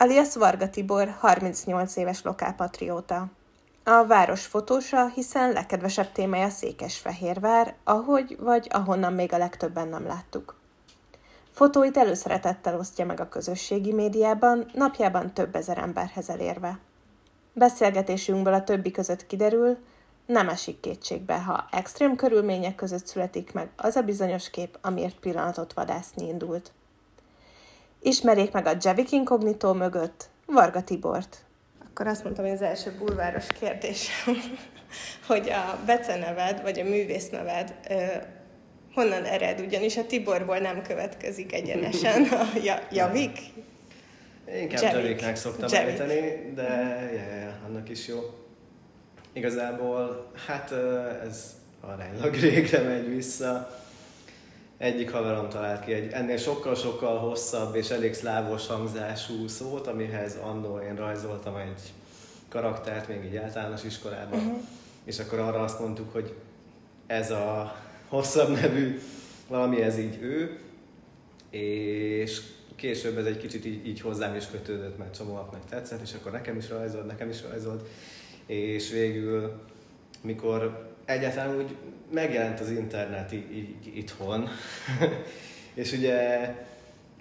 alias Varga Tibor, 38 éves lokálpatrióta. A város fotósa, hiszen legkedvesebb témája Székesfehérvár, ahogy vagy ahonnan még a legtöbben nem láttuk. Fotóit előszeretettel osztja meg a közösségi médiában, napjában több ezer emberhez elérve. Beszélgetésünkből a többi között kiderül, nem esik kétségbe, ha extrém körülmények között születik meg az a bizonyos kép, amiért pillanatot vadászni indult. Ismerjék meg a Javik Incognito mögött Varga Tibort. Akkor azt mondtam, hogy az első bulváros kérdés, hogy a beceneved, vagy a művészneved honnan ered, ugyanis a Tiborból nem következik egyenesen a Javik. Inkább Javik. Javiknek szoktam Javik. ejteni, de ja, ja, annak is jó. Igazából, hát ez aránylag régre megy vissza egyik haverom talált ki egy ennél sokkal-sokkal hosszabb és elég szlávos hangzású szót, amihez annó én rajzoltam egy karaktert még így általános iskolában, uh-huh. és akkor arra azt mondtuk, hogy ez a hosszabb nevű valami, ez így ő, és később ez egy kicsit így, így hozzám is kötődött, mert csomóaknak tetszett, és akkor nekem is rajzolt, nekem is rajzolt, és végül, mikor egyáltalán úgy megjelent az internet így, így itthon, és ugye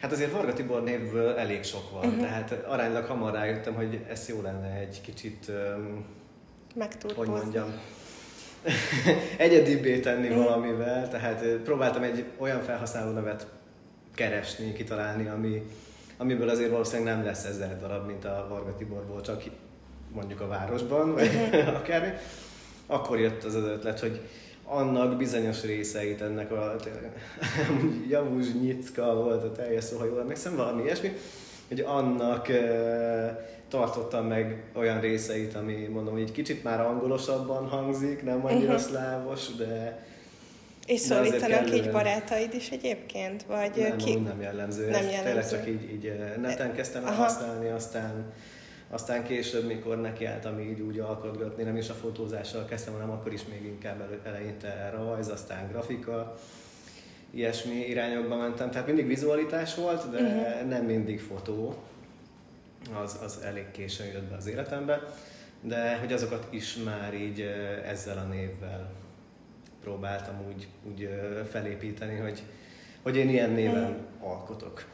Hát azért Varga Tibor névből elég sok van, uh-huh. tehát aránylag hamar rájöttem, hogy ez jó lenne egy kicsit, um, hogy mondjam, egyedibbé tenni uh-huh. valamivel, tehát próbáltam egy olyan felhasználó nevet keresni, kitalálni, ami, amiből azért valószínűleg nem lesz ezer darab, mint a Varga Tiborból, csak mondjuk a városban, vagy uh-huh. akármi. Akkor jött az az ötlet, hogy annak bizonyos részeit, ennek a Javuzs Nyicka volt a teljes szó, ha jól emlékszem, valami ilyesmi, hogy annak e, tartottam meg olyan részeit, ami mondom, egy kicsit már angolosabban hangzik, nem annyira uh-huh. szlávos, de és szólítanak így barátaid is egyébként? Vagy nem, ki... nem jellemző. Nem jellemző. Tényleg csak így, így neten kezdtem el használni, aztán aztán később, mikor nekiálltam így úgy alkotgatni, nem is a fotózással kezdtem, hanem akkor is még inkább eleinte rajz, aztán grafika, ilyesmi irányokba mentem. Tehát mindig vizualitás volt, de uh-huh. nem mindig fotó. Az, az elég későn jött be az életembe. De hogy azokat is már így ezzel a névvel próbáltam úgy, úgy felépíteni, hogy, hogy én ilyen néven uh-huh. alkotok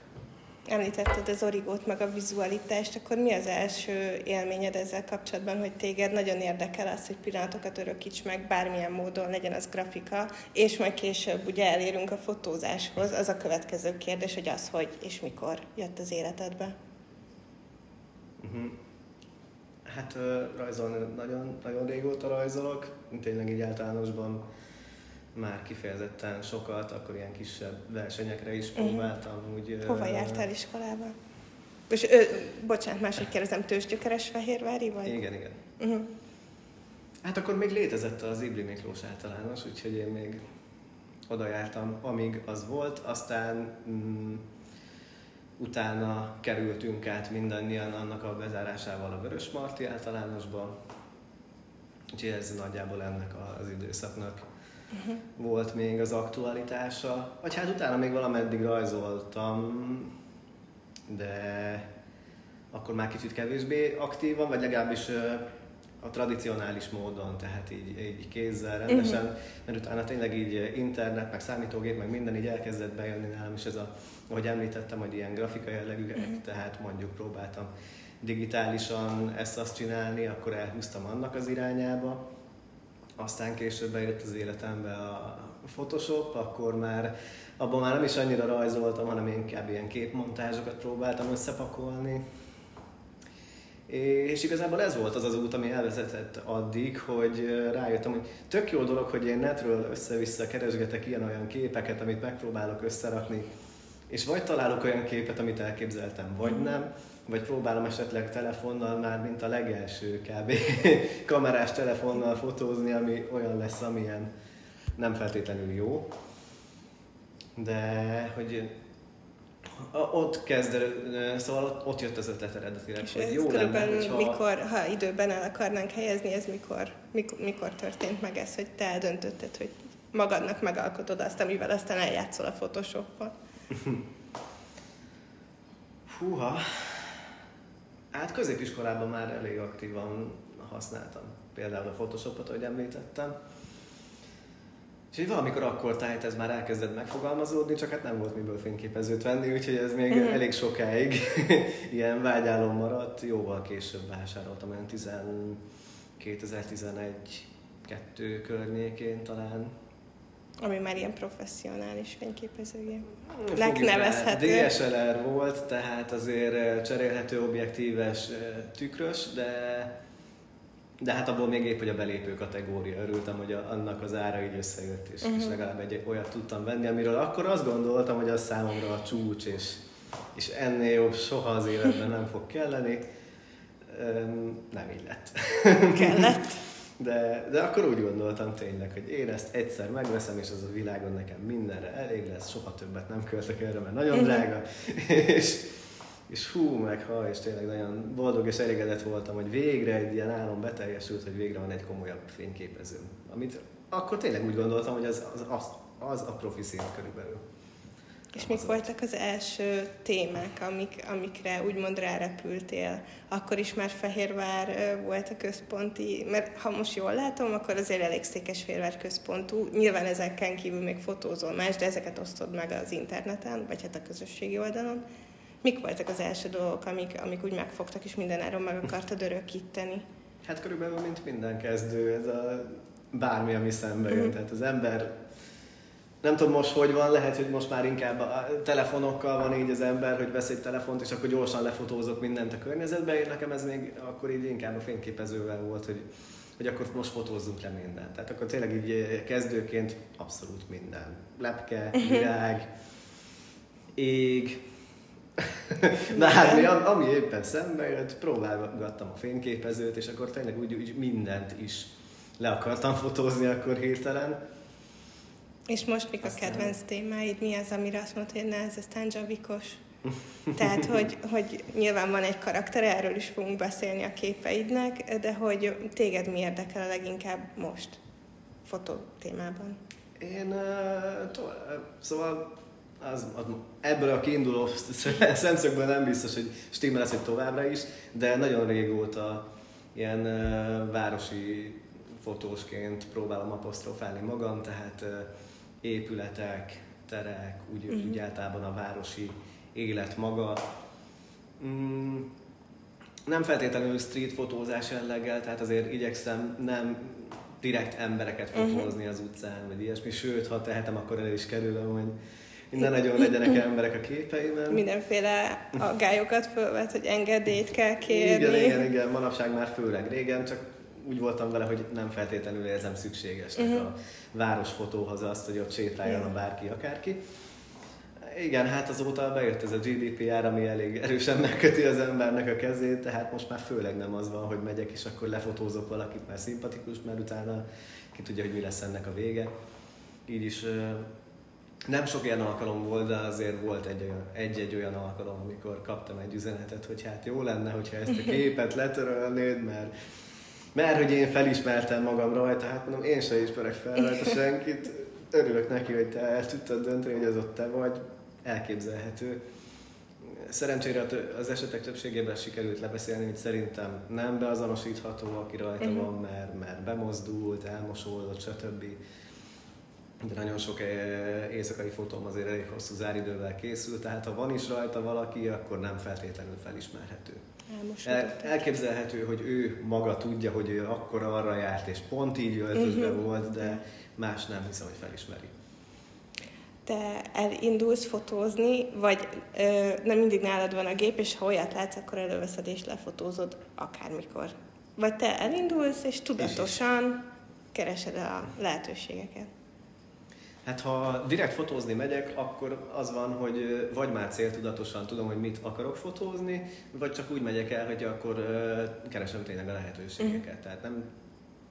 említetted az origót, meg a vizualitást, akkor mi az első élményed ezzel kapcsolatban, hogy téged nagyon érdekel az, hogy pillanatokat örökíts meg bármilyen módon, legyen az grafika, és majd később ugye elérünk a fotózáshoz. Az a következő kérdés, hogy az, hogy és mikor jött az életedbe? Uh-huh. Hát rajzolni nagyon, nagyon régóta rajzolok, tényleg így általánosban már kifejezetten sokat, akkor ilyen kisebb versenyekre is próbáltam. Úgy, Hova jártál iskolába? És, ö, bocsánat, máshogy kérdezem, tőzsgyökeres Fehérvári vagy? Igen, igen. Uh-huh. Hát akkor még létezett az Ibli Miklós általános, úgyhogy én még oda jártam, amíg az volt, aztán mm, utána kerültünk át mindannyian annak a bezárásával a Vörös Marti általánosba, úgyhogy ez nagyjából ennek az időszaknak uh-huh. volt még az aktualitása. Vagy hát utána még valameddig rajzoltam, de akkor már kicsit kevésbé aktívan, vagy legalábbis a tradicionális módon, tehát így, így kézzel rendesen, uh-huh. mert utána tényleg így internet, meg számítógép, meg minden így elkezdett bejönni nálam, és ez a, ahogy említettem, hogy ilyen grafikai jellegű, uh-huh. tehát mondjuk próbáltam digitálisan ezt azt csinálni, akkor elhúztam annak az irányába, aztán később bejött az életembe a Photoshop, akkor már abban már nem is annyira rajzoltam, hanem inkább ilyen képmontázsokat próbáltam összepakolni. És igazából ez volt az az út, ami elvezetett addig, hogy rájöttem, hogy tök jó dolog, hogy én netről össze-vissza keresgetek ilyen-olyan képeket, amit megpróbálok összerakni, és vagy találok olyan képet, amit elképzeltem, vagy nem, vagy próbálom esetleg telefonnal már, mint a legelső kb. kamerás telefonnal fotózni, ami olyan lesz, amilyen nem feltétlenül jó. De hogy ott kezd, szóval ott jött az ötlet eredetileg, És hogy jó lenne, hogyha... mikor, ha időben el akarnánk helyezni, ez mikor, mikor, mikor történt meg ez, hogy te eldöntötted, hogy magadnak megalkotod azt, amivel aztán eljátszol a Photoshop-on. Húha, hát középiskolában már elég aktívan használtam. Például a Photoshopot, ahogy említettem. És így valamikor akkor tájt ez már elkezdett megfogalmazódni, csak hát nem volt miből fényképezőt venni, úgyhogy ez még Mhm. elég sokáig ilyen vágyálom maradt. Jóval később vásároltam, olyan 10, 2011 2 környékén talán. Ami már ilyen professzionális fényképezőgép. Fogjuk Nek rá, nevezhető. DSLR volt, tehát azért cserélhető objektíves tükrös, de de hát abból még épp, hogy a belépő kategória. Örültem, hogy a, annak az ára így összejött, és, uh-huh. és legalább egy olyat tudtam venni, amiről akkor azt gondoltam, hogy az számomra a csúcs, és, és ennél jobb soha az életben nem fog kelleni. Öm, Nem így lett. Kellett. De, de akkor úgy gondoltam tényleg, hogy én ezt egyszer megveszem, és az a világon nekem mindenre elég lesz, soha többet nem költök erre, mert nagyon drága. és, és hú, meg ha, és tényleg nagyon boldog és elégedett voltam, hogy végre egy ilyen álom beteljesült, hogy végre van egy komolyabb fényképező. Amit akkor tényleg úgy gondoltam, hogy az, az, az, az a profi szint körülbelül. És mik voltak az első témák, amik, amikre úgymond rárepültél? Akkor is már Fehérvár volt a központi, mert ha most jól látom, akkor azért elég Székesfehérvár központú. Nyilván ezeken kívül még fotózol más, de ezeket osztod meg az interneten, vagy hát a közösségi oldalon. Mik voltak az első dolgok, amik, amik úgy megfogtak, és mindenáron meg akartad örökíteni? Hát körülbelül, mint minden kezdő, ez a bármi, ami szembe jön. Mhm. Tehát az ember, nem tudom most hogy van, lehet, hogy most már inkább a telefonokkal van így az ember, hogy vesz egy telefont, és akkor gyorsan lefotózok mindent a környezetbe. Én nekem ez még akkor így inkább a fényképezővel volt, hogy, hogy akkor most fotózzunk le mindent. Tehát akkor tényleg így kezdőként abszolút minden. Lepke, virág, ég, Na hát mi, am- ami éppen szembe jött, próbálgattam a fényképezőt, és akkor tényleg úgy, úgy mindent is le akartam fotózni akkor hirtelen. És most mik a Aztán- kedvenc témáid? Mi az, amire azt mondod, hogy ne, ez aztán zsavikos? Tehát, hogy, hogy nyilván van egy karakter, erről is fogunk beszélni a képeidnek, de hogy téged mi érdekel a leginkább most fotó témában? Én, uh, szóval az, az, ebből a kiinduló szemszögből nem biztos, hogy stimmel lesz, hogy továbbra is, de nagyon régóta ilyen uh, városi fotósként próbálom apostrofálni magam, tehát uh, épületek, terek, úgy, Mhm. úgy általában a városi élet maga. Mm, nem feltétlenül street fotózás jelleggel, tehát azért igyekszem nem direkt embereket fotózni az utcán, vagy ilyesmi, sőt, ha tehetem, akkor el is kerülöm, hogy ne nagyon legyenek emberek a képeimen. Mindenféle aggályokat fölvet, hogy engedélyt kell kérni. Igen, igen, igen, manapság már főleg régen, csak úgy voltam vele, hogy nem feltétlenül érzem szükségesnek Mhm. a városfotóhoz azt, hogy ott sétáljon a bárki, akárki. Igen, hát azóta bejött ez a GDPR, ami elég erősen megköti az embernek a kezét, tehát most már főleg nem az van, hogy megyek és akkor lefotózok valakit, mert szimpatikus, mert utána ki tudja, hogy mi lesz ennek a vége. Így is nem sok ilyen alkalom volt, de azért volt egy olyan, egy-egy olyan alkalom, amikor kaptam egy üzenetet, hogy hát jó lenne, hogyha ezt a képet letörölnéd, mert mert hogy én felismertem magam rajta, hát mondom, én sem ismerek fel rajta senkit. Örülök neki, hogy te el tudtad dönteni, hogy az ott te vagy. Elképzelhető. Szerencsére az esetek többségében sikerült lebeszélni, hogy szerintem nem beazonosítható, aki rajta van, mert, mert bemozdult, elmosódott, stb. De nagyon sok eh, éjszakai fotóm azért elég hosszú záridővel készült, tehát ha van is rajta valaki, akkor nem feltétlenül felismerhető. Elmosodott. elképzelhető, hogy ő maga tudja, hogy ő akkor arra járt, és pont így öltözve Mhm. volt, de más nem hiszem, hogy felismeri. Te elindulsz fotózni, vagy ö, nem mindig nálad van a gép, és ha olyat látsz, akkor előveszed és lefotózod akármikor. Vagy te elindulsz, és tudatosan keresed a lehetőségeket. Hát ha direkt fotózni megyek, akkor az van, hogy vagy már céltudatosan tudom, hogy mit akarok fotózni, vagy csak úgy megyek el, hogy akkor keresem tényleg a lehetőségeket. Uh-huh. Tehát nem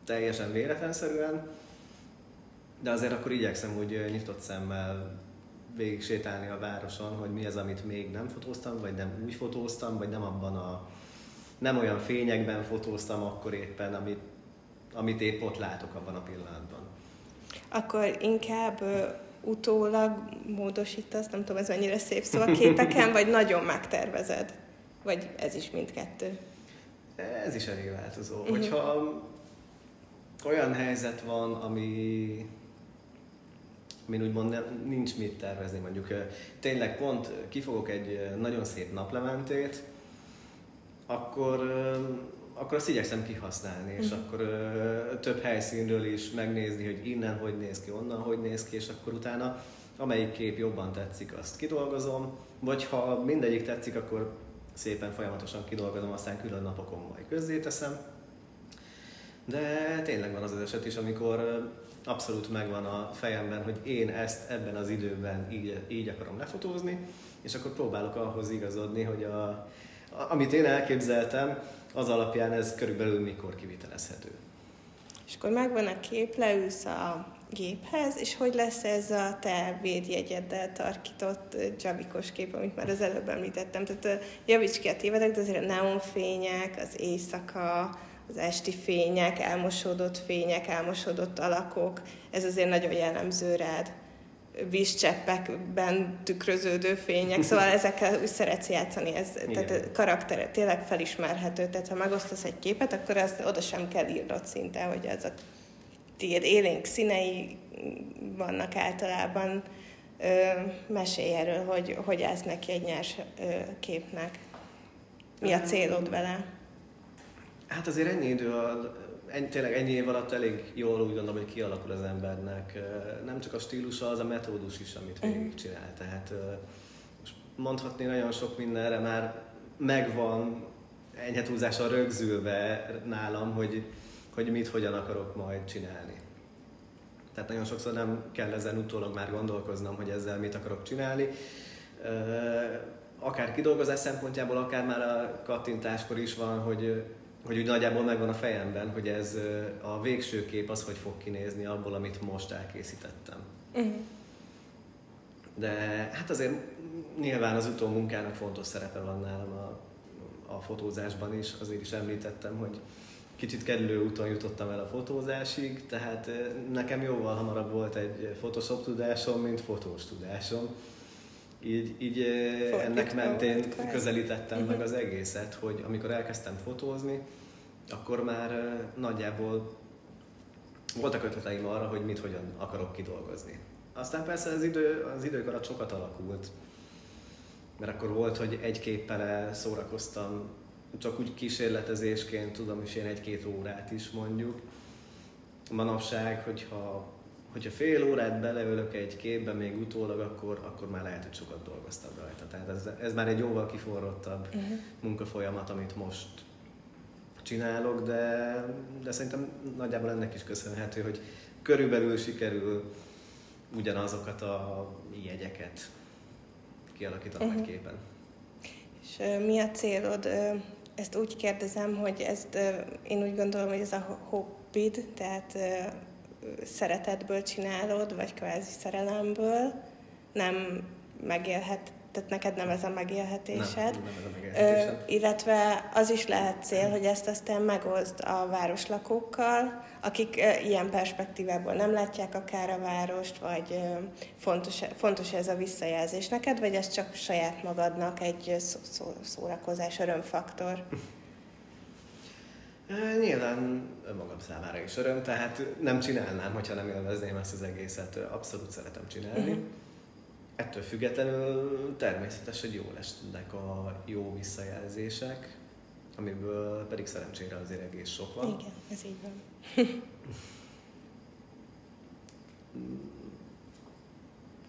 teljesen véletlenszerűen, de azért akkor igyekszem úgy nyitott szemmel végig sétálni a városon, hogy mi az, amit még nem fotóztam, vagy nem úgy fotóztam, vagy nem abban a nem olyan fényekben fotóztam akkor éppen, amit, amit épp ott látok abban a pillanatban. Akkor inkább utólag módosítasz, nem tudom, ez mennyire szép szó a képeken, vagy nagyon megtervezed? Vagy ez is mindkettő? Ez is elég változó. Uh-huh. Hogyha olyan helyzet van, ami min úgymond nincs mit tervezni, mondjuk tényleg pont kifogok egy nagyon szép naplementét, akkor, akkor azt igyekszem kihasználni, és mm. akkor több helyszínről is megnézni, hogy innen hogy néz ki, onnan hogy néz ki, és akkor utána amelyik kép jobban tetszik, azt kidolgozom, vagy ha mindegyik tetszik, akkor szépen folyamatosan kidolgozom, aztán külön napokon majd közzéteszem. De tényleg van az az eset is, amikor abszolút megvan a fejemben, hogy én ezt ebben az időben így, így akarom lefotózni, és akkor próbálok ahhoz igazodni, hogy a, amit én elképzeltem, az alapján ez körülbelül mikor kivitelezhető. És akkor megvan a kép, leülsz a géphez, és hogy lesz ez a te védjegyeddel tarkított dzsabikos kép, amit már az előbb említettem. Tehát javíts ki a tévedek, de azért a neonfények, az éjszaka, az esti fények, elmosódott fények, elmosódott alakok, ez azért nagyon jellemző rád vízcseppekben tükröződő fények, szóval ezekkel úgy szeretsz játszani, ez, tehát a karakter tényleg felismerhető, tehát ha megosztasz egy képet, akkor azt oda sem kell írnod szinte, hogy ez a tiéd élénk színei vannak általában. Ö, mesélj erről, hogy, hogy ez neki egy nyers ö, képnek. Mi a célod vele? Hát azért ennyi idő, ennyi, tényleg ennyi év alatt elég jól úgy gondolom, hogy kialakul az embernek. Nem csak a stílusa, az a metódus is, amit végigcsinál. Tehát most mondhatni nagyon sok mindenre már megvan enyhe túlzással rögzülve nálam, hogy, hogy mit, hogyan akarok majd csinálni. Tehát nagyon sokszor nem kell ezen utólag már gondolkoznom, hogy ezzel mit akarok csinálni. Akár kidolgozás szempontjából, akár már a kattintáskor is van, hogy hogy úgy nagyjából megvan a fejemben, hogy ez a végső kép az, hogy fog kinézni abból, amit most elkészítettem. Uh-huh. De hát azért nyilván az utómunkának fontos szerepe van nálam a, a fotózásban is, azért is említettem, hogy kicsit kerülő úton jutottam el a fotózásig, tehát nekem jóval hamarabb volt egy Photoshop tudásom, mint fotós tudásom. Így, így ennek mentén közelítettem uh-huh. meg az egészet, hogy amikor elkezdtem fotózni, akkor már nagyjából voltak ötleteim arra, hogy mit hogyan akarok kidolgozni. Aztán persze az, idő, az idők alatt sokat alakult, mert akkor volt, hogy egy képpel szórakoztam, csak úgy kísérletezésként tudom is én egy-két órát is mondjuk. Manapság, hogyha hogyha fél órát beleölök egy képbe még utólag, akkor, akkor már lehet, hogy sokat dolgoztam rajta. Tehát ez, ez már egy jóval kiforrottabb uh-huh. munkafolyamat, amit most csinálok, de, de szerintem nagyjából ennek is köszönhető, hogy körülbelül sikerül ugyanazokat a jegyeket kialakítani uh-huh. egy képen. És uh, mi a célod? Uh, ezt úgy kérdezem, hogy ezt uh, én úgy gondolom, hogy ez a hobbid, tehát szeretetből csinálod, vagy kvázi szerelemből, nem megélhet, tehát neked nem ez a megélhetésed. Nem, nem ez a megélhetésed. Ö, illetve az is lehet cél, hogy ezt aztán megoszd a városlakókkal, akik ö, ilyen perspektívából nem látják akár a várost, vagy ö, fontos, fontos ez a visszajelzés neked, vagy ez csak saját magadnak egy szó, szó, szórakozás, örömfaktor? Nyilván önmagam számára is öröm, tehát nem csinálnám, hogyha nem élvezném ezt az egészet. Abszolút szeretem csinálni. Uh-huh. Ettől függetlenül természetesen hogy jó lesznek a jó visszajelzések, amiből pedig szerencsére azért egész sok van. Igen, ez így van.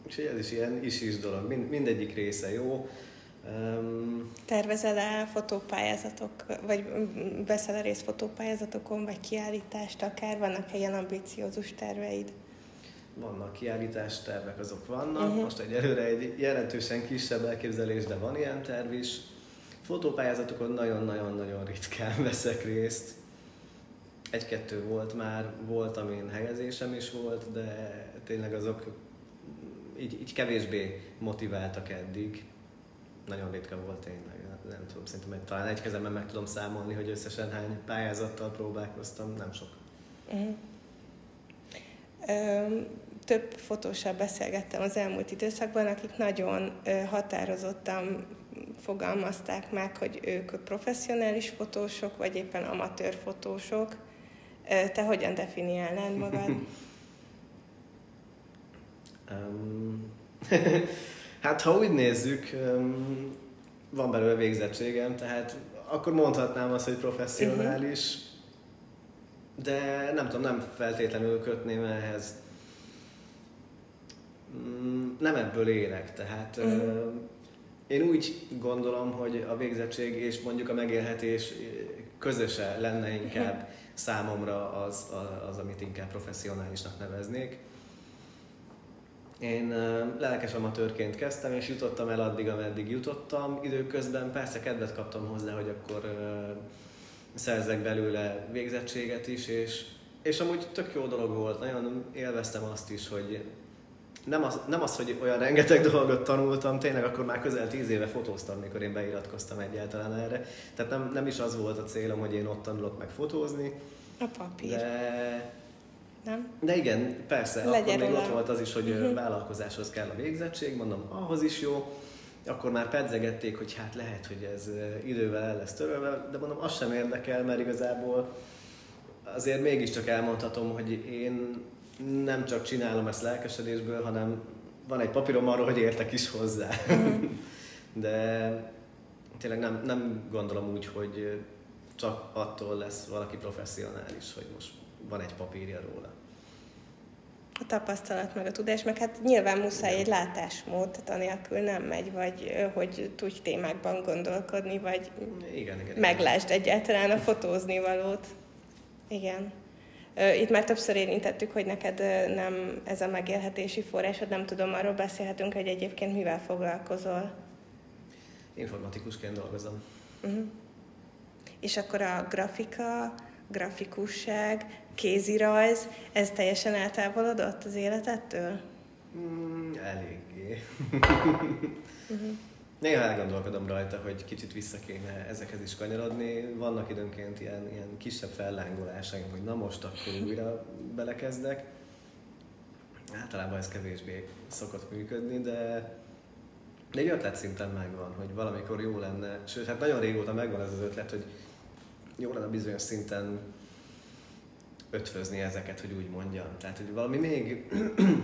Úgyhogy ez is ilyen is-is dolog. Mind, mindegyik része jó. Um, Tervezel-e fotópályázatok, vagy veszel-e részt fotópályázatokon, vagy kiállítást akár? Vannak-e ilyen ambiciózus terveid? vannak kiállítás tervek, azok vannak. Mhm. Most egyelőre egy jelentősen kisebb elképzelés, de van ilyen terv is. Fotópályázatokon nagyon-nagyon-nagyon ritkán veszek részt. Egy-kettő volt már, volt, amin helyezésem is volt, de tényleg azok így, így kevésbé motiváltak eddig. Nagyon ritka volt tényleg. Nem tudom, szerintem talán egy kezemben meg tudom számolni, hogy összesen hány pályázattal próbálkoztam, nem sok. Uh-huh. Ö, több fotóssal beszélgettem az elmúlt időszakban, akik nagyon ö, határozottan fogalmazták meg, hogy ők professzionális fotósok, vagy éppen amatőr fotósok. Ö, te hogyan definiálnád magad? um, hát ha úgy nézzük, van belőle végzettségem, tehát akkor mondhatnám azt, hogy professzionális, uh-huh. de nem tudom, nem feltétlenül kötném ehhez. Mm, nem ebből élek, tehát uh-huh. én úgy gondolom, hogy a végzettség és mondjuk a megélhetés közöse lenne inkább uh-huh. számomra az, az, amit inkább professzionálisnak neveznék. Én lelkes amatőrként kezdtem, és jutottam el addig, ameddig jutottam. Időközben persze kedvet kaptam hozzá, hogy akkor szerzek belőle végzettséget is, és, és amúgy tök jó dolog volt. Nagyon élveztem azt is, hogy nem az, nem az, hogy olyan rengeteg dolgot tanultam, tényleg akkor már közel tíz éve fotóztam, mikor én beiratkoztam egyáltalán erre. Tehát nem, nem is az volt a célom, hogy én ott tanulok meg fotózni. A papír. De nem? De igen, persze, Legyen akkor még ott volt az is, hogy uh-huh. vállalkozáshoz kell a végzettség, mondom, ahhoz is jó. Akkor már pedzegették, hogy hát lehet, hogy ez idővel el lesz törölve, de mondom, az sem érdekel, mert igazából azért mégiscsak elmondhatom, hogy én nem csak csinálom ezt lelkesedésből, hanem van egy papírom arról, hogy értek is hozzá. Uh-huh. De tényleg nem, nem gondolom úgy, hogy csak attól lesz valaki professzionális, hogy most van egy papírja róla. A tapasztalat, meg a tudás, meg hát nyilván muszáj egy látásmód, tehát anélkül nem megy, vagy hogy tudj témákban gondolkodni, vagy igen, igen, meglásd igen. egyáltalán a fotózni valót. Igen. Itt már többször érintettük, hogy neked nem ez a megélhetési forrásod, nem tudom, arról beszélhetünk, hogy egyébként mivel foglalkozol. Informatikusként dolgozom. Uh-huh. És akkor a grafika, grafikusság, kézirajz, ez teljesen eltávolodott az életettől? Mm, eléggé. uh-huh. Néha elgondolkodom rajta, hogy kicsit vissza kéne ezekhez is kanyarodni. Vannak időnként ilyen, ilyen kisebb fellángolásaim, hogy na most akkor újra belekezdek. Általában ez kevésbé szokott működni, de de egy ötlet szinten megvan, hogy valamikor jó lenne, sőt, hát nagyon régóta megvan ez az ötlet, hogy jó lenne bizonyos szinten ötvözni ezeket, hogy úgy mondjam. Tehát, hogy valami még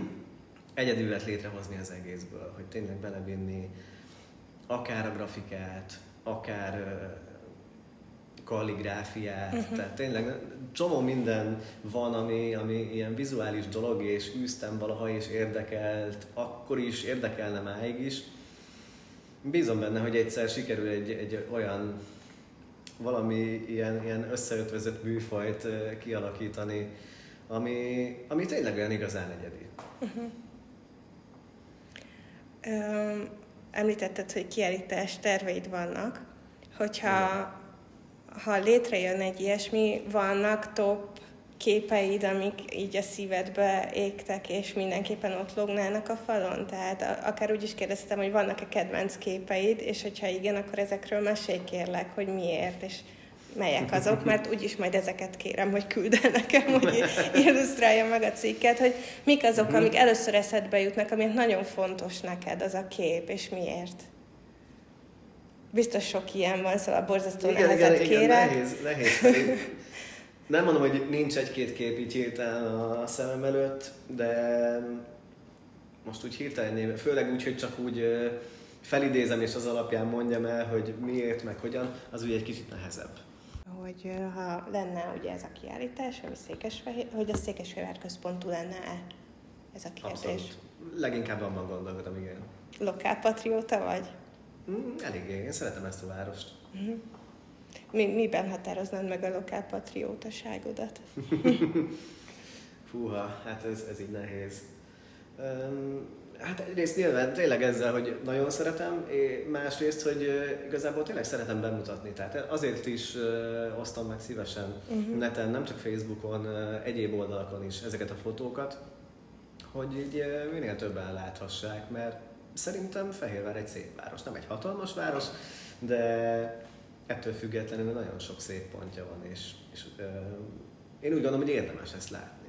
egyedület létrehozni az egészből, hogy tényleg belevinni akár a grafikát, akár kalligráfiát, uh-huh. tehát tényleg csomó minden van, ami, ami ilyen vizuális dolog, és űztem valaha, és érdekelt, akkor is, érdekelne máig is. Bízom benne, hogy egyszer sikerül egy, egy olyan valami ilyen, ilyen összeötvözött műfajt kialakítani, ami, ami tényleg olyan igazán egyedi. Uh-huh. Említetted, hogy kiállítás terveid vannak. Hogyha ha létrejön egy ilyesmi, vannak top képeid, amik így a szívedbe égtek, és mindenképpen ott lognának a falon? Tehát akár úgy is kérdeztem, hogy vannak-e kedvenc képeid, és hogyha igen, akkor ezekről mesélj kérlek, hogy miért, és melyek azok, mert úgyis majd ezeket kérem, hogy küld el nekem, hogy illusztrálja meg a cikket, hogy mik azok, mhm. amik először eszedbe jutnak, amik nagyon fontos neked az a kép, és miért. Biztos sok ilyen van, szóval borzasztó igen, nehezet igen, kérek. Igen, nehéz, nehéz. Nem mondom, hogy nincs egy-két kép így hirtelen a szemem előtt, de most úgy hirtelen, főleg úgy, hogy csak úgy felidézem és az alapján mondjam el, hogy miért, meg hogyan, az ugye egy kicsit nehezebb. Hogy ha lenne ugye ez a kiállítás, ami Székesfehér, hogy a Székesfehér központú lenne ez a kérdés? Abszolút. Leginkább abban gondolkodom, igen. Lokálpatrióta vagy? Mm, eléggé, én szeretem ezt a várost. Mm. Mi, miben határoznád meg a lokálpatriótaságodat? Fúha, hát ez, ez így nehéz. Hát egyrészt nyilván tényleg ezzel, hogy nagyon szeretem, másrészt, hogy igazából tényleg szeretem bemutatni. Tehát azért is osztom meg szívesen uh-huh. neten, nem csak Facebookon, egyéb oldalakon is ezeket a fotókat, hogy így minél többen láthassák, mert szerintem Fehérvár egy szép város, nem egy hatalmas város, de ettől függetlenül nagyon sok szép pontja van, és, és én úgy gondolom, hogy érdemes ezt látni.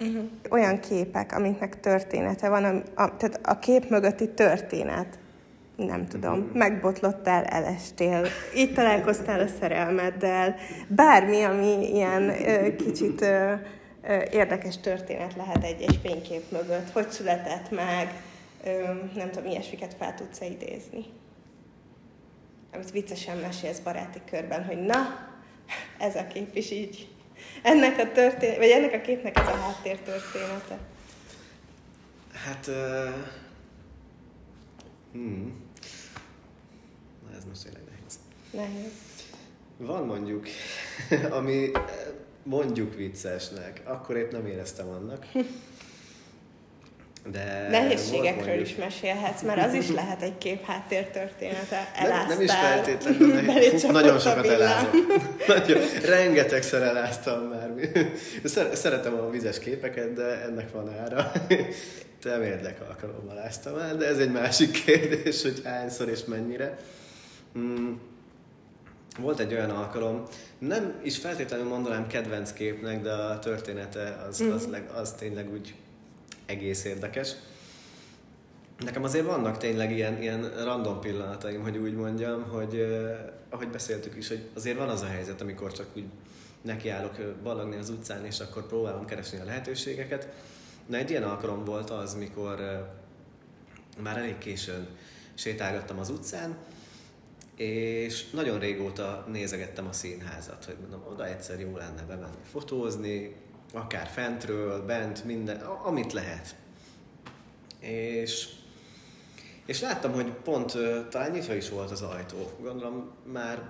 Uh-huh. Olyan képek, amiknek története van, a, a, tehát a kép mögötti történet, nem tudom, uh-huh. megbotlottál, elestél, így találkoztál a szerelmeddel, bármi, ami ilyen ö, kicsit ö, ö, érdekes történet lehet egy-egy fénykép mögött, hogy született meg, ö, nem tudom, ilyesmiket fel tudsz idézni. Amit viccesen mesélsz baráti körben, hogy na, ez a kép is így ennek a történet, vagy ennek a képnek ez a háttér története? Hát, uh, hmm. Na ez most tényleg nehéz. Nehéz. Van mondjuk, ami mondjuk viccesnek, akkor épp nem éreztem annak. De Nehézségekről is mesélhetsz, mert az is lehet egy kép háttér története. Nem, nem is feltétlenül nagyon sokat elázom. nagyon, rengetegszer eláztam már. Szeretem a vizes képeket, de ennek van ára. Nem érdek alkalommal áztam el, de ez egy másik kérdés, hogy hányszor és mennyire. Mm. Volt egy olyan alkalom, nem is feltétlenül mondanám kedvenc képnek, de a története az, az, mm. az, az tényleg úgy egész érdekes. Nekem azért vannak tényleg ilyen, ilyen random pillanataim, hogy úgy mondjam, hogy eh, ahogy beszéltük is, hogy azért van az a helyzet, amikor csak úgy nekiállok ballagni az utcán, és akkor próbálom keresni a lehetőségeket. Na egy ilyen alkalom volt az, mikor eh, már elég későn sétálgattam az utcán, és nagyon régóta nézegettem a színházat, hogy mondom, oda egyszer jó lenne bemenni fotózni, akár fentről, bent, minden, amit lehet. És, és láttam, hogy pont talán nyitva is volt az ajtó. Gondolom már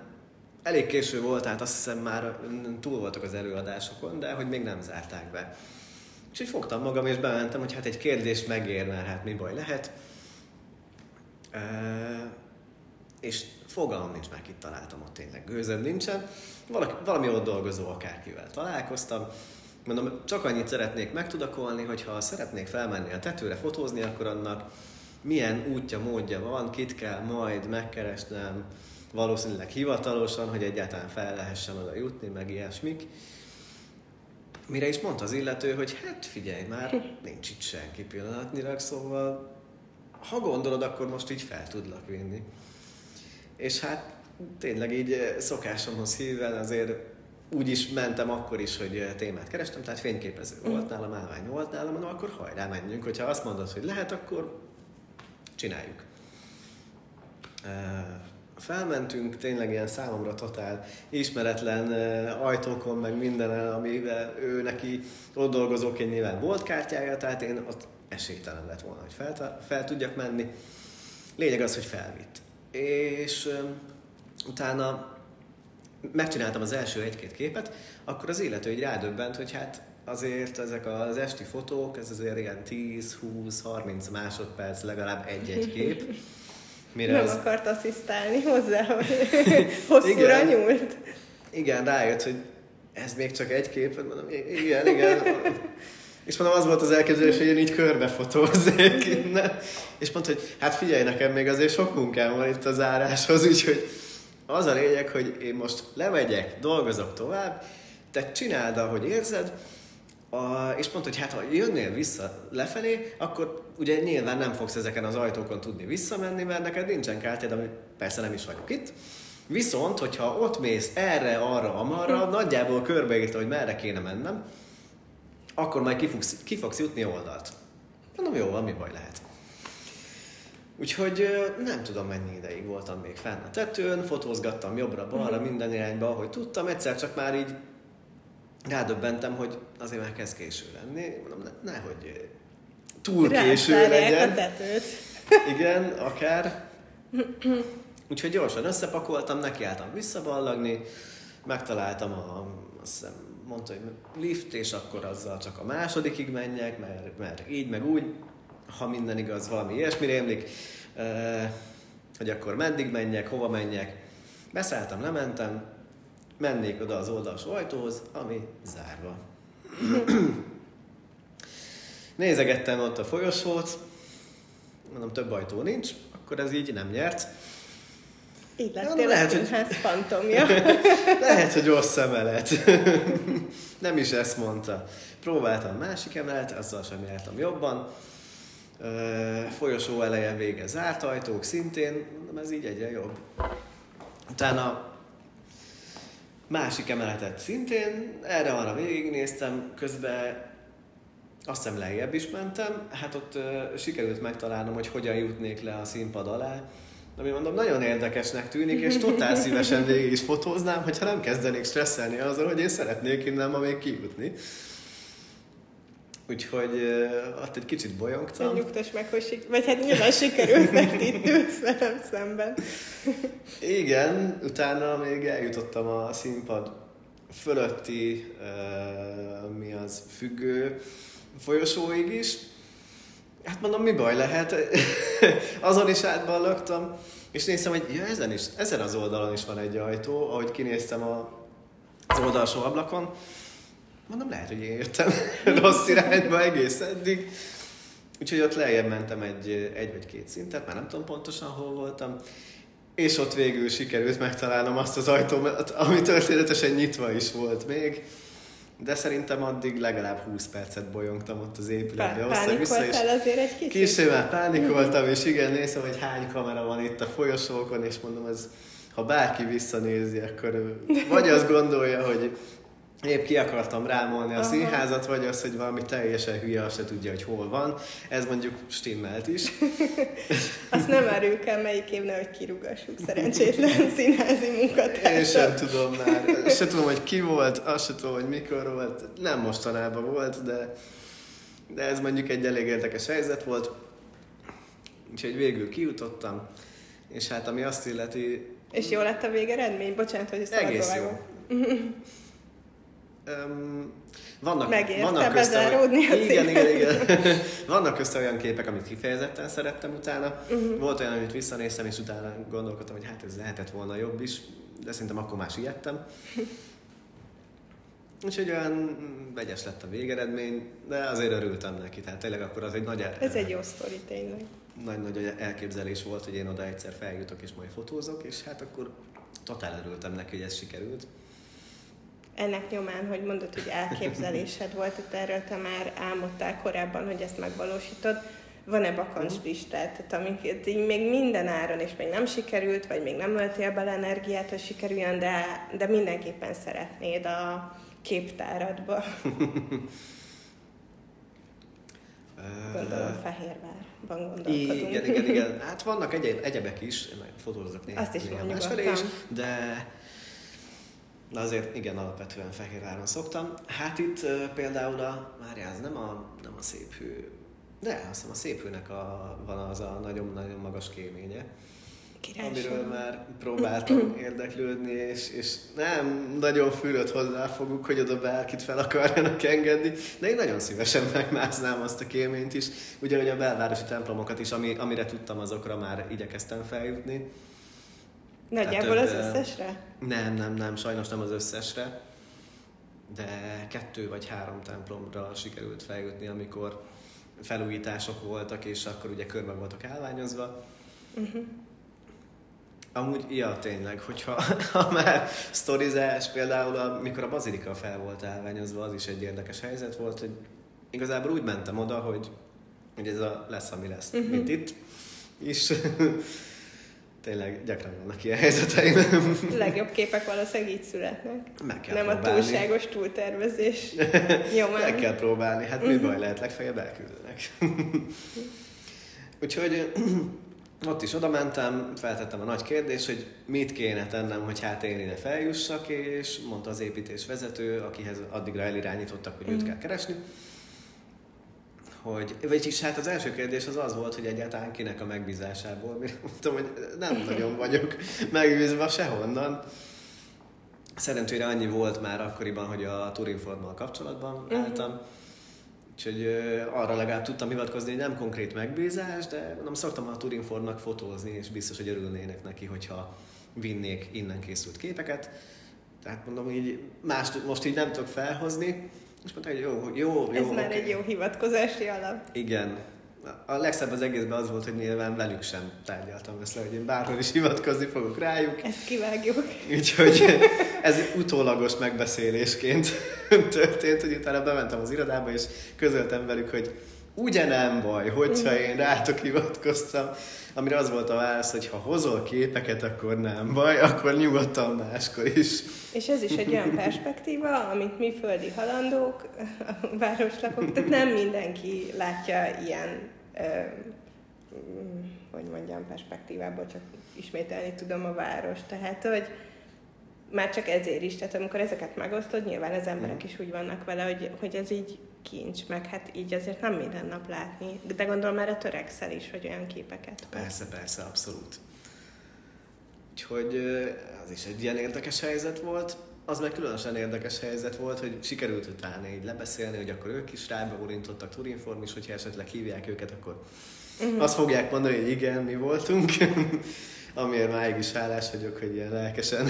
elég késő volt, tehát azt hiszem már túl voltak az előadásokon, de hogy még nem zárták be. És így fogtam magam, és bementem, hogy hát egy kérdés megér, hát mi baj lehet. E- és fogalmam nincs, már itt találtam, ott tényleg gőzem nincsen. Valaki, valami ott dolgozó akárkivel találkoztam, Mondom, csak annyit szeretnék megtudakolni, hogy ha szeretnék felmenni a tetőre fotózni, akkor annak milyen útja, módja van, kit kell majd megkeresnem, valószínűleg hivatalosan, hogy egyáltalán fel lehessen oda jutni, meg ilyesmik. Mire is mondta az illető, hogy hát figyelj már, nincs itt senki pillanatnyilag, szóval ha gondolod, akkor most így fel tudlak vinni. És hát tényleg így szokásomhoz híven azért úgy is mentem akkor is, hogy eh, témát kerestem, tehát fényképező mm. volt nálam, állvány volt nálam, mondom, akkor hajrá, menjünk. Hogyha azt mondod, hogy lehet, akkor csináljuk. Eh, felmentünk tényleg ilyen számomra totál ismeretlen eh, ajtókon, meg minden, amivel ő neki ott dolgozóként nyilván volt kártyája, tehát én ott esélytelen lett volna, hogy fel, fel tudjak menni. Lényeg az, hogy felvitt. És utána megcsináltam az első egy-két képet, akkor az illető így rádöbbent, hogy hát azért ezek az esti fotók, ez azért ilyen 10-20-30 másodperc legalább egy-egy kép. Mire Nem az... akart asszisztálni hozzá, hogy hosszúra igen, nyúlt. Igen, rájött, hogy ez még csak egy kép, mondom, igen, igen. És mondom, az volt az elképzelés, hogy én így körbefotózzék innen. És mondta, hogy hát figyelj, nekem még azért sok munkám van itt az áráshoz, úgyhogy az a lényeg, hogy én most lemegyek, dolgozok tovább, te csináld, ahogy érzed, a, és mondta, hogy hát ha jönnél vissza lefelé, akkor ugye nyilván nem fogsz ezeken az ajtókon tudni visszamenni, mert neked nincsen kártyád, ami persze nem is vagyok itt. Viszont, hogyha ott mész erre, arra, amarra, nagyjából körbeírta, hogy merre kéne mennem, akkor majd ki fogsz, ki fogsz jutni oldalt. Mondom, jó, van, mi baj lehet. Úgyhogy nem tudom mennyi ideig voltam még fenn a tetőn, fotózgattam jobbra-balra, mm. minden irányba, ahogy tudtam, egyszer csak már így rádöbbentem, hogy azért már kezd késő lenni, mondom, ne, nehogy túl késő legyen. a tetőt. Igen, akár. Úgyhogy gyorsan összepakoltam, nekiálltam visszaballagni, megtaláltam a, azt hiszem, mondta, hogy lift, és akkor azzal csak a másodikig menjek, mert, mert így, meg úgy ha minden igaz, valami ilyesmi rémlik, hogy akkor meddig menjek, hova menjek. Beszálltam, lementem, mennék oda az oldalsó ajtóhoz, ami zárva. Nézegettem ott a folyosót, mondom, több ajtó nincs, akkor ez így nem nyert. Így lettél lehet, hogy... fantomja. lehet, hogy rossz emelet. nem is ezt mondta. Próbáltam másik emelet, azzal sem jártam jobban. Folyosó eleje vége zárt ajtók szintén, ez így egyre jobb. Utána másik emeletet szintén, erre arra végignéztem, közben azt hiszem lejjebb is mentem, hát ott uh, sikerült megtalálnom, hogy hogyan jutnék le a színpad alá, ami mondom, nagyon érdekesnek tűnik, és totál szívesen végig is fotóznám, hogyha nem kezdenék stresszelni azon, hogy én szeretnék innen ma még kijutni. Úgyhogy ott egy kicsit bolyongtam. Nyugtass meg, hogy sik- vagy hát nyilván sikerült, mert itt ülsz velem szemben. Igen, utána még eljutottam a színpad fölötti, uh, mi az, függő folyosóig is. Hát mondom, mi baj lehet? Azon is átballagtam, és néztem, hogy ja, ezen, is, ezen az oldalon is van egy ajtó, ahogy kinéztem a, az oldalsó ablakon. Mondom, lehet, hogy én jöttem rossz irányba egész eddig. Úgyhogy ott lejjebb mentem egy, egy vagy két szintet, már nem tudom pontosan hol voltam, és ott végül sikerült megtalálnom azt az ajtót, ami történetesen nyitva is volt még. De szerintem addig legalább 20 percet bolyongtam ott az épületben. Pá- vissza, és azért egy kicsit? Már pánikoltam, és igen, nézem, hogy hány kamera van itt a folyosókon, és mondom, ez, ha bárki visszanézi, akkor vagy azt gondolja, hogy épp ki akartam rámolni a Aha. színházat, vagy az, hogy valami teljesen hülye, azt se tudja, hogy hol van. Ez mondjuk stimmelt is. azt nem áruljuk el, melyik évne, hogy kirúgassuk szerencsétlen színházi munkatársat. Én sem tudom már. Se tudom, hogy ki volt, azt sem tudom, hogy mikor volt. Nem mostanában volt, de, de ez mondjuk egy elég érdekes helyzet volt. Úgyhogy végül kijutottam, és hát ami azt illeti... És jó lett a végeredmény? Bocsánat, hogy ezt Egész jó. Um, vannak, Megérte vannak közt olyan, igen, igen, igen. vannak közt olyan képek, amit kifejezetten szerettem utána. Uh-huh. Volt olyan, amit visszanéztem, és utána gondolkodtam, hogy hát ez lehetett volna jobb is, de szerintem akkor már siettem. Úgyhogy olyan vegyes lett a végeredmény, de azért örültem neki, tehát tényleg akkor az egy nagy... El... Ez egy jó sztori tényleg. Nagy-nagy elképzelés volt, hogy én oda egyszer feljutok és majd fotózok, és hát akkor totál örültem neki, hogy ez sikerült ennek nyomán, hogy mondod, hogy elképzelésed volt, hogy erről te már álmodtál korábban, hogy ezt megvalósítod, van-e bakancs listád, tehát amiket így még minden áron, és még nem sikerült, vagy még nem öltél bele energiát, hogy sikerüljön, de, de mindenképpen szeretnéd a képtáradba. Gondolom Fehérvárban gondolkodunk. Igen, igen, igen. Hát vannak egyéb, egyebek is, én fotózok néha, Azt is néha másfelé is, de de azért igen, alapvetően Fehérváron szoktam. Hát itt például a, várjál, ez nem a, nem a szép hő, de azt hiszem a szép hőnek a, van az a nagyon-nagyon magas kéménye. Királyság. Amiről már próbáltam érdeklődni, és, és nem nagyon fülött hozzáfoguk, hogy oda bárkit fel akarjanak engedni, de én nagyon szívesen megmásznám azt a kéményt is. Ugyanúgy a belvárosi templomokat is, ami, amire tudtam, azokra már igyekeztem feljutni. Nagyjából az összesre? Nem, nem, nem, sajnos nem az összesre, de kettő vagy három templomra sikerült feljutni, amikor felújítások voltak, és akkor ugye körben voltak állványozva. Uh-huh. Amúgy, ja, tényleg, hogyha ha már sztorizás, például amikor a bazilika fel volt állványozva, az is egy érdekes helyzet volt, hogy igazából úgy mentem oda, hogy, hogy ez a lesz, ami lesz, uh-huh. mint itt. És tényleg gyakran vannak ilyen helyzeteim. A legjobb képek valószínűleg így születnek. Meg kell Nem próbálni. a túlságos túltervezés nyomán. Meg kell próbálni, hát mi baj lehet, legfeljebb elküldenek. Úgyhogy ott is oda mentem, feltettem a nagy kérdést, hogy mit kéne tennem, hogy hát én ide feljussak, és mondta az építés vezető, akihez addigra elirányítottak, hogy mm. őt kell keresni, hogy, vagyis hát az első kérdés az az volt, hogy egyáltalán kinek a megbízásából. Mire mondtam, hogy nem nagyon vagyok megbízva sehonnan. Szerencsére annyi volt már akkoriban, hogy a Turinformmal kapcsolatban uh-huh. álltam, Úgyhogy arra legalább tudtam hivatkozni, hogy nem konkrét megbízás, de nem szoktam a Turinfornak fotózni, és biztos, hogy örülnének neki, hogyha vinnék innen készült képeket. Tehát mondom, így más most így nem tudok felhozni, és mondta, hogy jó, jó, jó. Ez okay. már egy jó hivatkozási alap. Igen. A legszebb az egészben az volt, hogy nyilván velük sem tárgyaltam ezt hogy én bárhol is hivatkozni fogok rájuk. Ezt kivágjuk. Úgyhogy ez utólagos megbeszélésként történt, hogy utána bementem az irodába, és közöltem velük, hogy ugye nem baj, hogyha én rátok hivatkoztam, amire az volt a válasz, hogy ha hozol képeket, akkor nem baj, akkor nyugodtan máskor is. És ez is egy olyan perspektíva, amit mi földi halandók, a városlakok, tehát nem mindenki látja ilyen, ö, hogy mondjam, perspektívából, csak ismételni tudom a város. Tehát, hogy már csak ezért is, tehát amikor ezeket megosztod, nyilván az emberek is úgy vannak vele, hogy, hogy ez így kincs, meg hát így azért nem minden nap látni. De gondolom erre törekszel is, hogy olyan képeket. Persze, persze, abszolút. Úgyhogy az is egy ilyen érdekes helyzet volt. Az meg különösen érdekes helyzet volt, hogy sikerült utána így lebeszélni, hogy akkor ők is rábeurintottak Turinform is, hogyha esetleg hívják őket, akkor uh-huh. azt fogják mondani, hogy igen, mi voltunk. Amiért máig is hálás vagyok, hogy ilyen lelkesen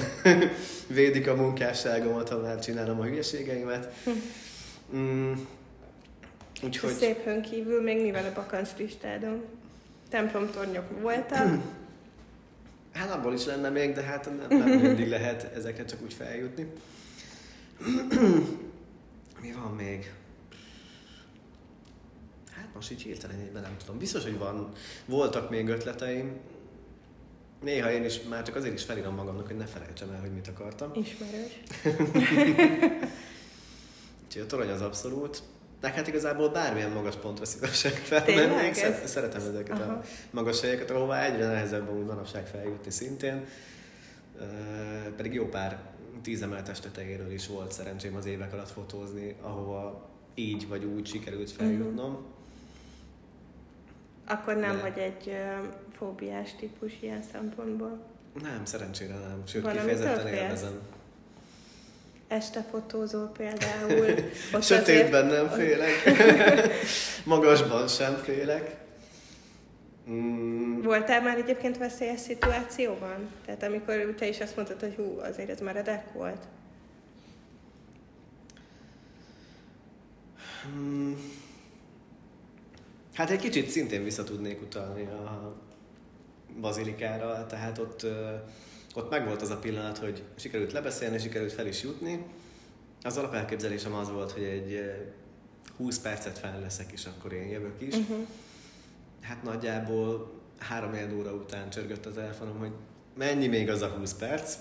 védik a munkásságomat, ha már csinálom a hülyeségeimet. Mm, Úgyhogy... Szép kívül még mivel a bakancs listádon? Templomtornyok voltak? Hát abból is lenne még, de hát nem, nem mindig lehet ezeket csak úgy feljutni. Mi van még? Hát most így hirtelen egyben nem tudom. Biztos, hogy van, voltak még ötleteim. Néha én is már csak azért is felírom magamnak, hogy ne felejtsem el, hogy mit akartam. Ismerős. Úgyhogy a torony az abszolút. De hát igazából bármilyen magas pontra szívesen felmennék. Szeretem ezeket Aha. a magas helyeket, ahová egyre nehezebb amúgy manapság feljutni szintén. Uh, pedig jó pár tízemeletes tetejéről is volt szerencsém az évek alatt fotózni, ahova így vagy úgy sikerült feljutnom. Uh-huh. Akkor nem De... vagy egy uh, fóbiás típus ilyen szempontból? Nem, szerencsére nem. Sőt, Van, kifejezetten élvezem este fotózol például. Ott Sötétben azért... nem félek, magasban sem félek. Mm. Voltál már egyébként veszélyes szituációban? Tehát amikor te is azt mondtad, hogy hú, azért ez meredek volt? Mm. Hát egy kicsit szintén vissza tudnék utalni a bazilikára, tehát ott ott megvolt az a pillanat, hogy sikerült lebeszélni, sikerült fel is jutni. Az alapelképzelésem az volt, hogy egy 20 eh, percet fel leszek, és akkor én jövök is. Uh-huh. Hát nagyjából három óra után csörgött a telefonom, hogy mennyi még az a 20 perc.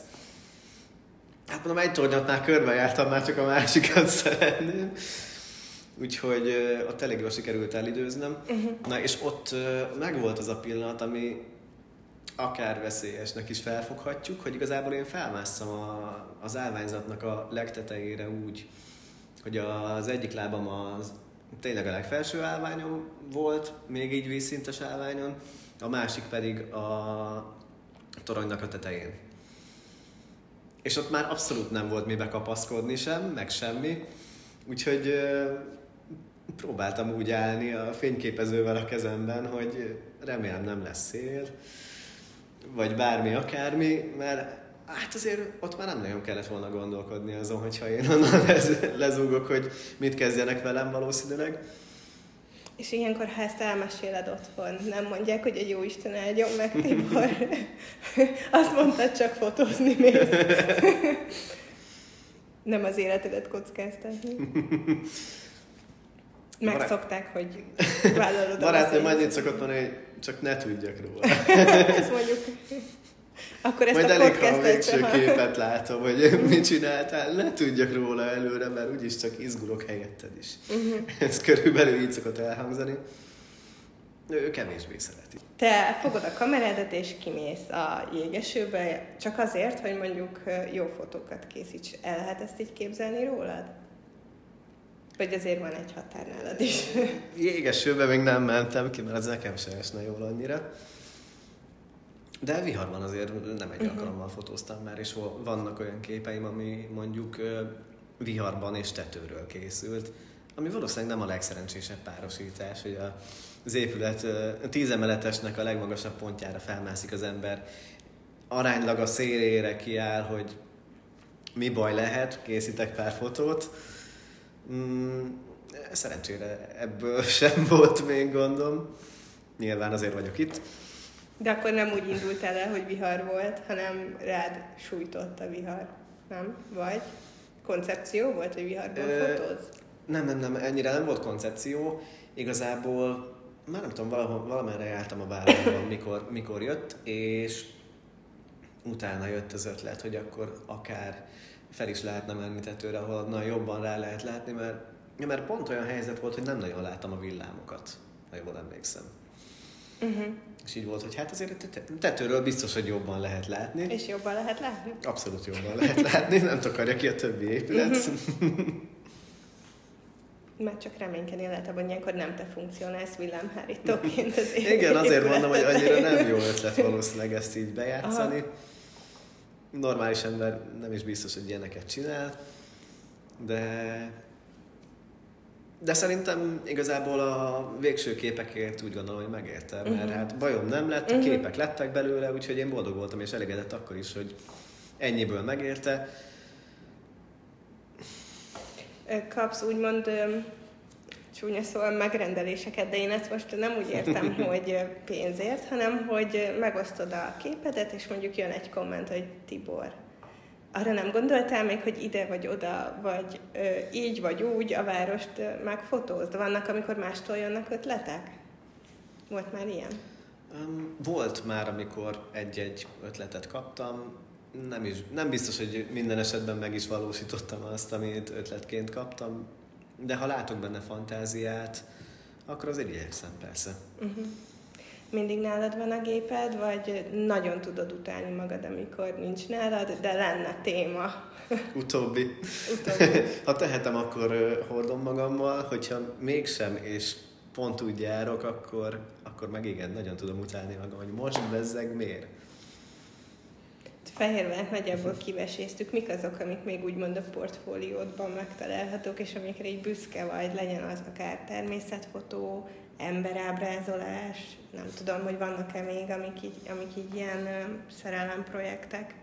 Hát mondom, egy tornyot már körbejártam, már csak a másikat szeretném. Úgyhogy uh, ott elég jól sikerült elidőznem. Uh-huh. Na és ott uh, megvolt az a pillanat, ami akár veszélyesnek is felfoghatjuk, hogy igazából én felmásszam a, az állványzatnak a legtetejére úgy, hogy az egyik lábam az tényleg a legfelső állványon volt, még így vízszintes állványon, a másik pedig a toronynak a tetején. És ott már abszolút nem volt mibe kapaszkodni sem, meg semmi, úgyhogy próbáltam úgy állni a fényképezővel a kezemben, hogy remélem nem lesz szél, vagy bármi, akármi, mert hát azért ott már nem nagyon kellett volna gondolkodni azon, hogyha én onnan lez, lezúgok, hogy mit kezdjenek velem valószínűleg. És ilyenkor, ha ezt elmeséled otthon, nem mondják, hogy a jó Isten áldjon meg, Tibor. Azt mondtad, csak fotózni még. nem az életedet kockáztatni. Megszokták, hogy vállalod Barátnőm annyit szokott mondani, hogy csak ne tudjak róla. ezt mondjuk. Akkor ezt Majd a elég, ha a végső képet látom, hogy mit csináltál, ne tudjak róla előre, mert úgyis csak izgulok helyetted is. Uh-huh. Ez körülbelül így szokott elhangzani. Ő kevésbé szereti. Te fogod a kamerádat és kimész a jégesőbe, csak azért, hogy mondjuk jó fotókat készíts. El lehet ezt így képzelni rólad? Vagy azért van egy határ nálad is? Jégesőbe még nem mentem ki, mert ez nekem sem esne jól annyira. De viharban azért nem egy uh-huh. alkalommal fotóztam már, és vannak olyan képeim, ami mondjuk viharban és tetőről készült. ami valószínűleg nem a legszerencsésebb párosítás, hogy a, az épület a tíz emeletesnek a legmagasabb pontjára felmászik az ember, aránylag a szélére kiáll, hogy mi baj lehet, készítek pár fotót. Mm, szerencsére ebből sem volt még gondom. Nyilván azért vagyok itt. De akkor nem úgy indult el, hogy vihar volt, hanem rád sújtott a vihar, nem? Vagy koncepció volt, hogy viharból Ö, fotóz? Nem, nem, nem, ennyire nem volt koncepció. Igazából már nem tudom, valahol, valamerre jártam a városban, mikor, mikor jött, és utána jött az ötlet, hogy akkor akár fel is lehetne menni tetőre, ahol na, jobban rá lehet látni, mert, mert pont olyan helyzet volt, hogy nem nagyon láttam a villámokat, ha jól emlékszem. Uh-huh. És így volt, hogy hát azért tetőről biztos, hogy jobban lehet látni. És jobban lehet látni? Abszolút jobban lehet látni, nem takarja ki a többi épület. Uh-huh. Mert csak reménykedni lehet abban, hogy ilyenkor nem te funkcionálsz villámhárítóként az Igen, azért mondom, hogy annyira nem jó ötlet valószínűleg ezt így bejátszani. Aha. Normális ember nem is biztos, hogy ilyeneket csinál, de de szerintem igazából a végső képekért úgy gondolom, hogy megérte, mert uh-huh. hát bajom nem lett, uh-huh. képek lettek belőle, úgyhogy én boldog voltam és elégedett akkor is, hogy ennyiből megérte. Kapsz úgymond csúnya szóval megrendeléseket, de én ezt most nem úgy értem, hogy pénzért, hanem hogy megosztod a képedet, és mondjuk jön egy komment, hogy Tibor, arra nem gondoltál még, hogy ide vagy oda, vagy ö, így vagy úgy a várost ö, megfotózd? Vannak, amikor mástól jönnek ötletek? Volt már ilyen? Um, volt már, amikor egy-egy ötletet kaptam. Nem, is, nem biztos, hogy minden esetben meg is valósítottam azt, amit ötletként kaptam, de ha látok benne fantáziát, akkor azért igyekszem persze. Uh-huh mindig nálad van a géped, vagy nagyon tudod utálni magad, amikor nincs nálad, de lenne téma? Utóbbi. Utóbbi. ha tehetem, akkor hordom magammal, hogyha mégsem, és pont úgy járok, akkor, akkor meg igen, nagyon tudom utálni magam, hogy most bezzeg miért. Fehérvárt nagyjából kiveséztük, mik azok, amik még úgymond a portfóliódban megtalálhatók, és amikre így büszke vagy, legyen az akár természetfotó, emberábrázolás, nem tudom, hogy vannak-e még, amik így, amik így ilyen szerelem projektek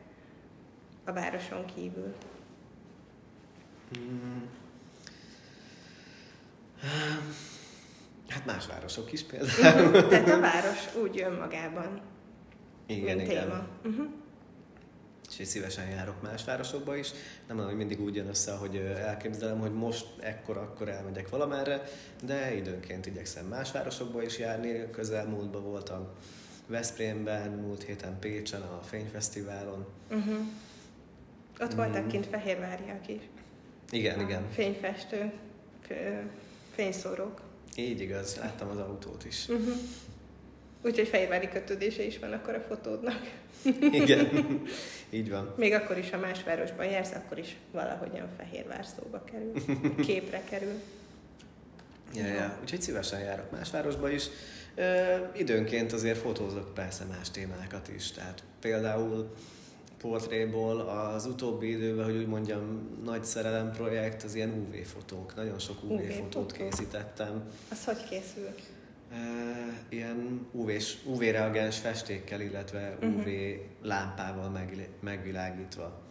a városon kívül. Hmm. Hát más városok is például. Tehát a város úgy önmagában. Igen, igen. Téma. Uh-huh és így szívesen járok más városokba is. Nem mondom, hogy mindig úgy jön össze, hogy elképzelem, hogy most ekkor, akkor elmegyek valamerre, de időnként igyekszem más városokba is járni. Közelmúltban voltam Veszprémben, múlt héten Pécsen a Fényfesztiválon. Uh-huh. Ott voltak mm. kint fehérváriak is. Igen, igen. Fényfestő, fényszórók. Így igaz, láttam az autót is. Uh-huh. Úgyhogy fehérvári kötődése is van akkor a fotódnak. Igen, így van. Még akkor is, ha más városban jársz, akkor is valahogyan Fehérvár szóba kerül, képre kerül. Ja, ja. Úgyhogy szívesen járok más városba is. Ö, időnként azért fotózok persze más témákat is. Tehát például portréból az utóbbi időben, hogy úgy mondjam, nagy szerelem projekt, az ilyen UV-fotók. Nagyon sok UV-fotót UV készítettem. Az hogy készül? Ilyen UV, UV-reagens festékkel, illetve UV uh-huh. lámpával meg, megvilágítva.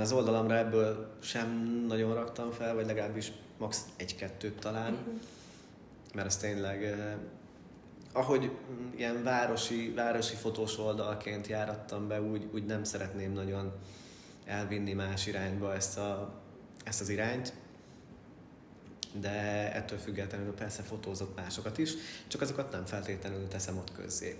Az oldalamra ebből sem nagyon raktam fel, vagy legalábbis max. egy-kettőt talán, uh-huh. mert ez tényleg, ahogy ilyen városi, városi fotós oldalként járattam be, úgy, úgy nem szeretném nagyon elvinni más irányba ezt, a, ezt az irányt de ettől függetlenül persze fotózok másokat is, csak azokat nem feltétlenül teszem ott közzé.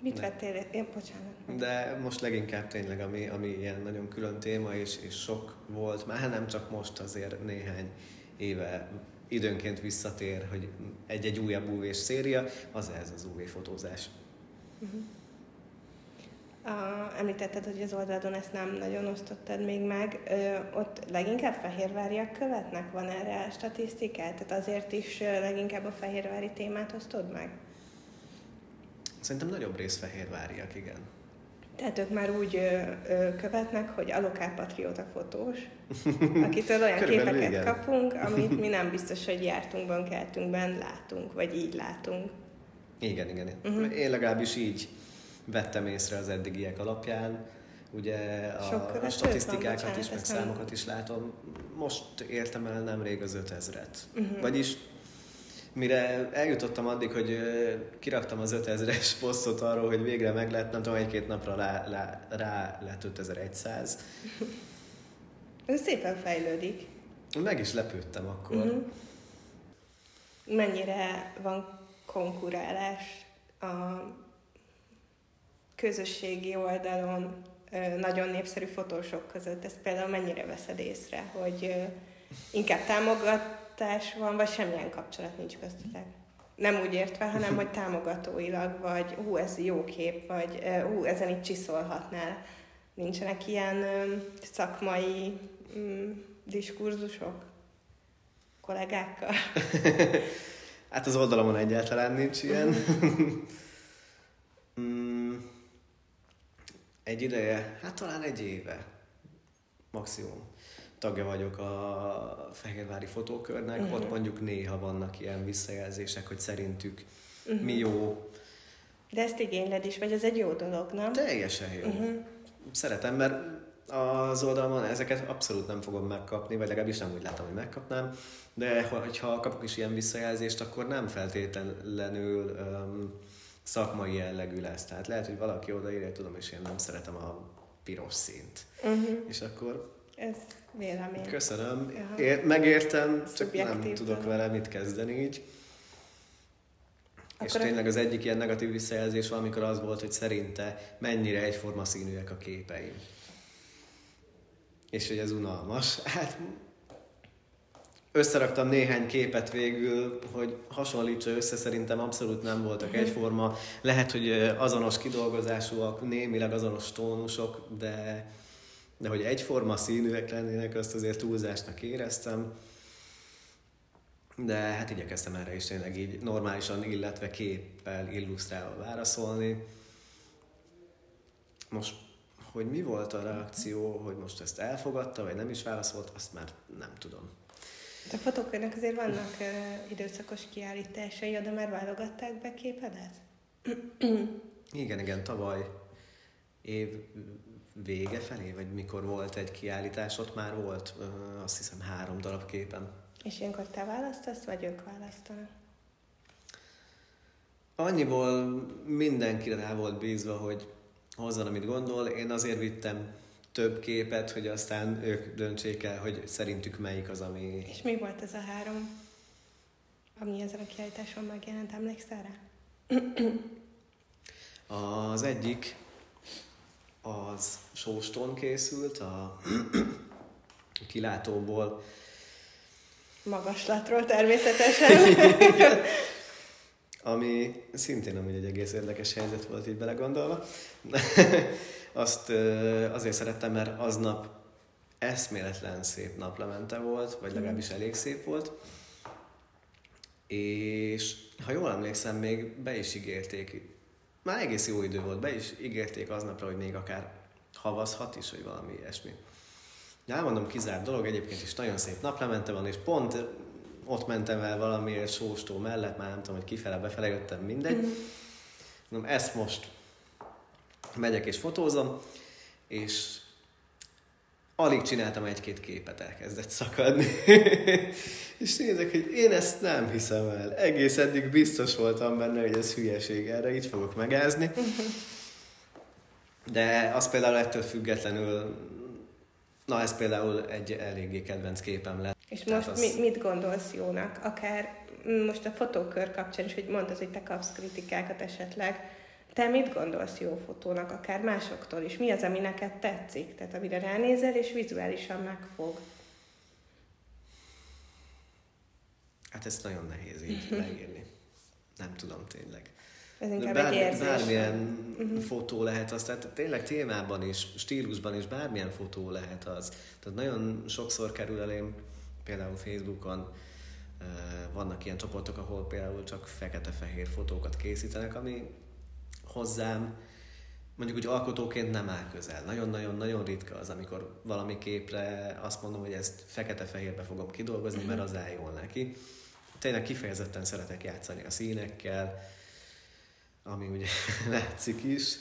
Mit de, vettél? Én, bocsánat. De most leginkább tényleg, ami, ami ilyen nagyon külön téma, és, és sok volt, már nem csak most, azért néhány éve időnként visszatér, hogy egy-egy újabb UV széria, az ez az UV fotózás. Uh-huh. A, említetted, hogy az oldalon ezt nem nagyon osztottad még meg. Ö, ott leginkább fehérváriak követnek? Van erre statisztikát? Tehát azért is leginkább a fehérvári témát osztod meg? Szerintem nagyobb rész fehérváriak, igen. Tehát ők már úgy ö, ö, követnek, hogy alokál patrióta fotós, akitől olyan képeket igen. kapunk, amit mi nem biztos, hogy jártunkban, keltünkben látunk, vagy így látunk. Igen, igen. Uh-huh. Én legalábbis így vettem észre az eddigiek alapján. Ugye a, a statisztikákat van, is, meg számokat is látom. Most értem el nemrég az 5000-et. Uh-huh. Vagyis mire eljutottam addig, hogy kiraktam az 5000-es posztot arról, hogy végre meg lett, nem tudom, egy-két napra rá, rá, rá lett 5100. Ez szépen fejlődik. Meg is lepődtem akkor. Uh-huh. Mennyire van konkurálás a közösségi oldalon nagyon népszerű fotósok között? Ezt például mennyire veszed észre, hogy inkább támogatás van, vagy semmilyen kapcsolat nincs köztetek? Nem úgy értve, hanem hogy támogatóilag, vagy hú, ez jó kép, vagy hú, ezen itt csiszolhatnál. Nincsenek ilyen szakmai mm, diskurzusok kollégákkal? hát az oldalamon egyáltalán nincs ilyen. egy ideje, hát talán egy éve maximum tagja vagyok a Fehérvári Fotókörnek, uh-huh. ott mondjuk néha vannak ilyen visszajelzések, hogy szerintük uh-huh. mi jó. De ezt igényled is, vagy ez egy jó dolog, nem? Teljesen jó. Uh-huh. Szeretem, mert az oldalon ezeket abszolút nem fogom megkapni, vagy legalábbis nem úgy látom, hogy megkapnám, de ha kapok is ilyen visszajelzést, akkor nem feltétlenül um, szakmai jellegű lesz. Tehát lehet, hogy valaki odaírja, tudom, és én nem szeretem a piros színt. Uh-huh. És akkor ez vélemény. Köszönöm. É- megértem, csak nem tudok vele mit kezdeni így. Akkor és tényleg az egyik ilyen negatív visszajelzés van, amikor az volt, hogy szerinte mennyire egyforma színűek a képeim. És hogy ez unalmas. Hát összeraktam néhány képet végül, hogy hasonlítsa össze, szerintem abszolút nem voltak mhm. egyforma. Lehet, hogy azonos kidolgozásúak, némileg azonos tónusok, de de hogy egyforma színűek lennének, azt azért túlzásnak éreztem. De hát igyekeztem erre is tényleg így normálisan, illetve képpel, illusztrálva válaszolni. Most, hogy mi volt a reakció, hogy most ezt elfogadta, vagy nem is válaszolt, azt már nem tudom. A fotókörnek azért vannak uh, időszakos kiállításai, de már válogatták be képedet? igen, igen, tavaly év vége felé, vagy mikor volt egy kiállítás, ott már volt uh, azt hiszem három darab képen. És ilyenkor te választasz, vagy ők választanak? Annyiból mindenkire rá volt bízva, hogy hozzon, amit gondol. Én azért vittem több képet, hogy aztán ők döntsék el, hogy szerintük melyik az, ami... És mi volt ez a három, ami ezen a kiállításon megjelent? Emlékszel rá? Az egyik az sóston készült, a kilátóból. Magaslatról természetesen. Ami szintén amúgy egy egész érdekes helyzet volt így belegondolva. Azt azért szerettem, mert aznap eszméletlen szép naplemente volt, vagy legalábbis elég szép volt. És ha jól emlékszem, még be is ígérték már egész jó idő volt, be is ígérték aznapra, hogy még akár havazhat is, vagy valami ilyesmi. Ja, elmondom, kizárt dolog, egyébként is nagyon szép naplemente van, és pont ott mentem el valamiért sóstó mellett, már nem tudom, hogy kifele, befele jöttem, mindegy. Mm-hmm. Mondom, ezt most megyek és fotózom, és alig csináltam egy-két képet, elkezdett szakadni. és nézek, hogy én ezt nem hiszem el. Egész eddig biztos voltam benne, hogy ez hülyeség, erre itt fogok megázni. De az például ettől függetlenül, na ez például egy eléggé kedvenc képem lett. És most az... mit, mit gondolsz jónak? Akár most a fotókör kapcsán is, hogy mondtad, hogy te kapsz kritikákat esetleg, te mit gondolsz jó fotónak, akár másoktól is? Mi az, ami neked tetszik? Tehát amire ránézel, és vizuálisan megfog. Hát ezt nagyon nehéz így leírni. Nem tudom tényleg. Ez inkább Bár, egy érzés. Bármilyen uh-huh. fotó lehet az, tehát tényleg témában is, stílusban is bármilyen fotó lehet az. Tehát nagyon sokszor kerül elém, például Facebookon, vannak ilyen csoportok, ahol például csak fekete-fehér fotókat készítenek, ami hozzám mondjuk úgy alkotóként nem áll közel. Nagyon-nagyon-nagyon ritka az, amikor valami képre azt mondom, hogy ezt fekete-fehérbe fogom kidolgozni, mert az áll jól neki. Tényleg kifejezetten szeretek játszani a színekkel, ami ugye látszik is.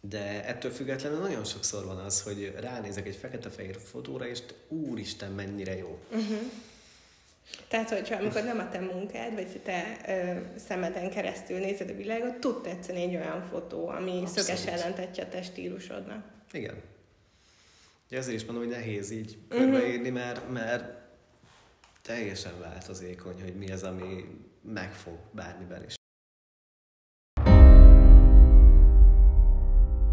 De ettől függetlenül nagyon sokszor van az, hogy ránézek egy fekete-fehér fotóra, és úristen, mennyire jó. Uh-huh. Tehát, hogyha amikor nem a te munkád, vagy te ö, szemeden keresztül nézed a világot, tud tetszeni egy olyan fotó, ami Abszolút. szöges ellentetje a te stílusodnak. Igen. Ezért is mondom, hogy nehéz így uh-huh. körbeírni, mert, mert teljesen változékony, hogy mi az, ami megfog bármiben is.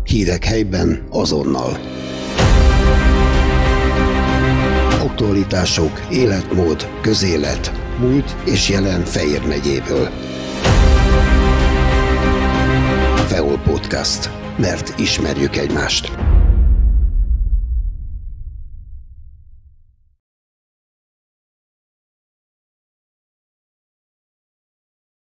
Hírek helyben azonnal. Aktualitások, életmód, közélet, múlt és jelen Fejér megyéből. Feol Podcast. Mert ismerjük egymást.